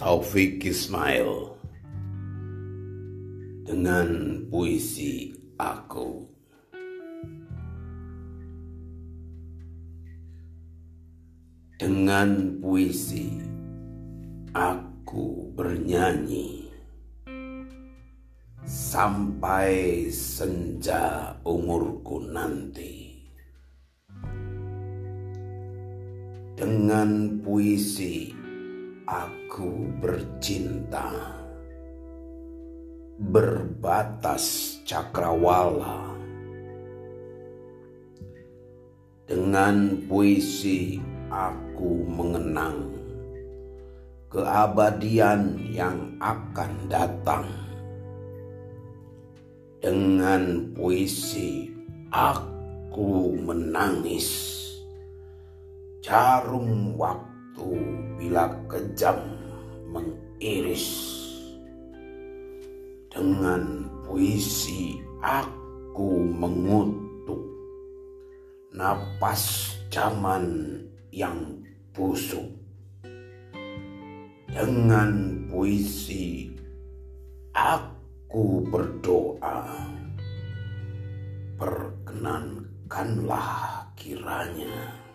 Taufik Ismail dengan puisi aku. Dengan puisi aku bernyanyi sampai senja umurku nanti. Dengan puisi aku bercinta berbatas cakrawala. Dengan puisi aku mengenang keabadian yang akan datang. Dengan puisi aku menangis Jarum waktu bila kejam mengiris Dengan puisi aku mengutuk Napas zaman yang busuk. Dengan puisi aku berdoa Perkenankanlah kiranya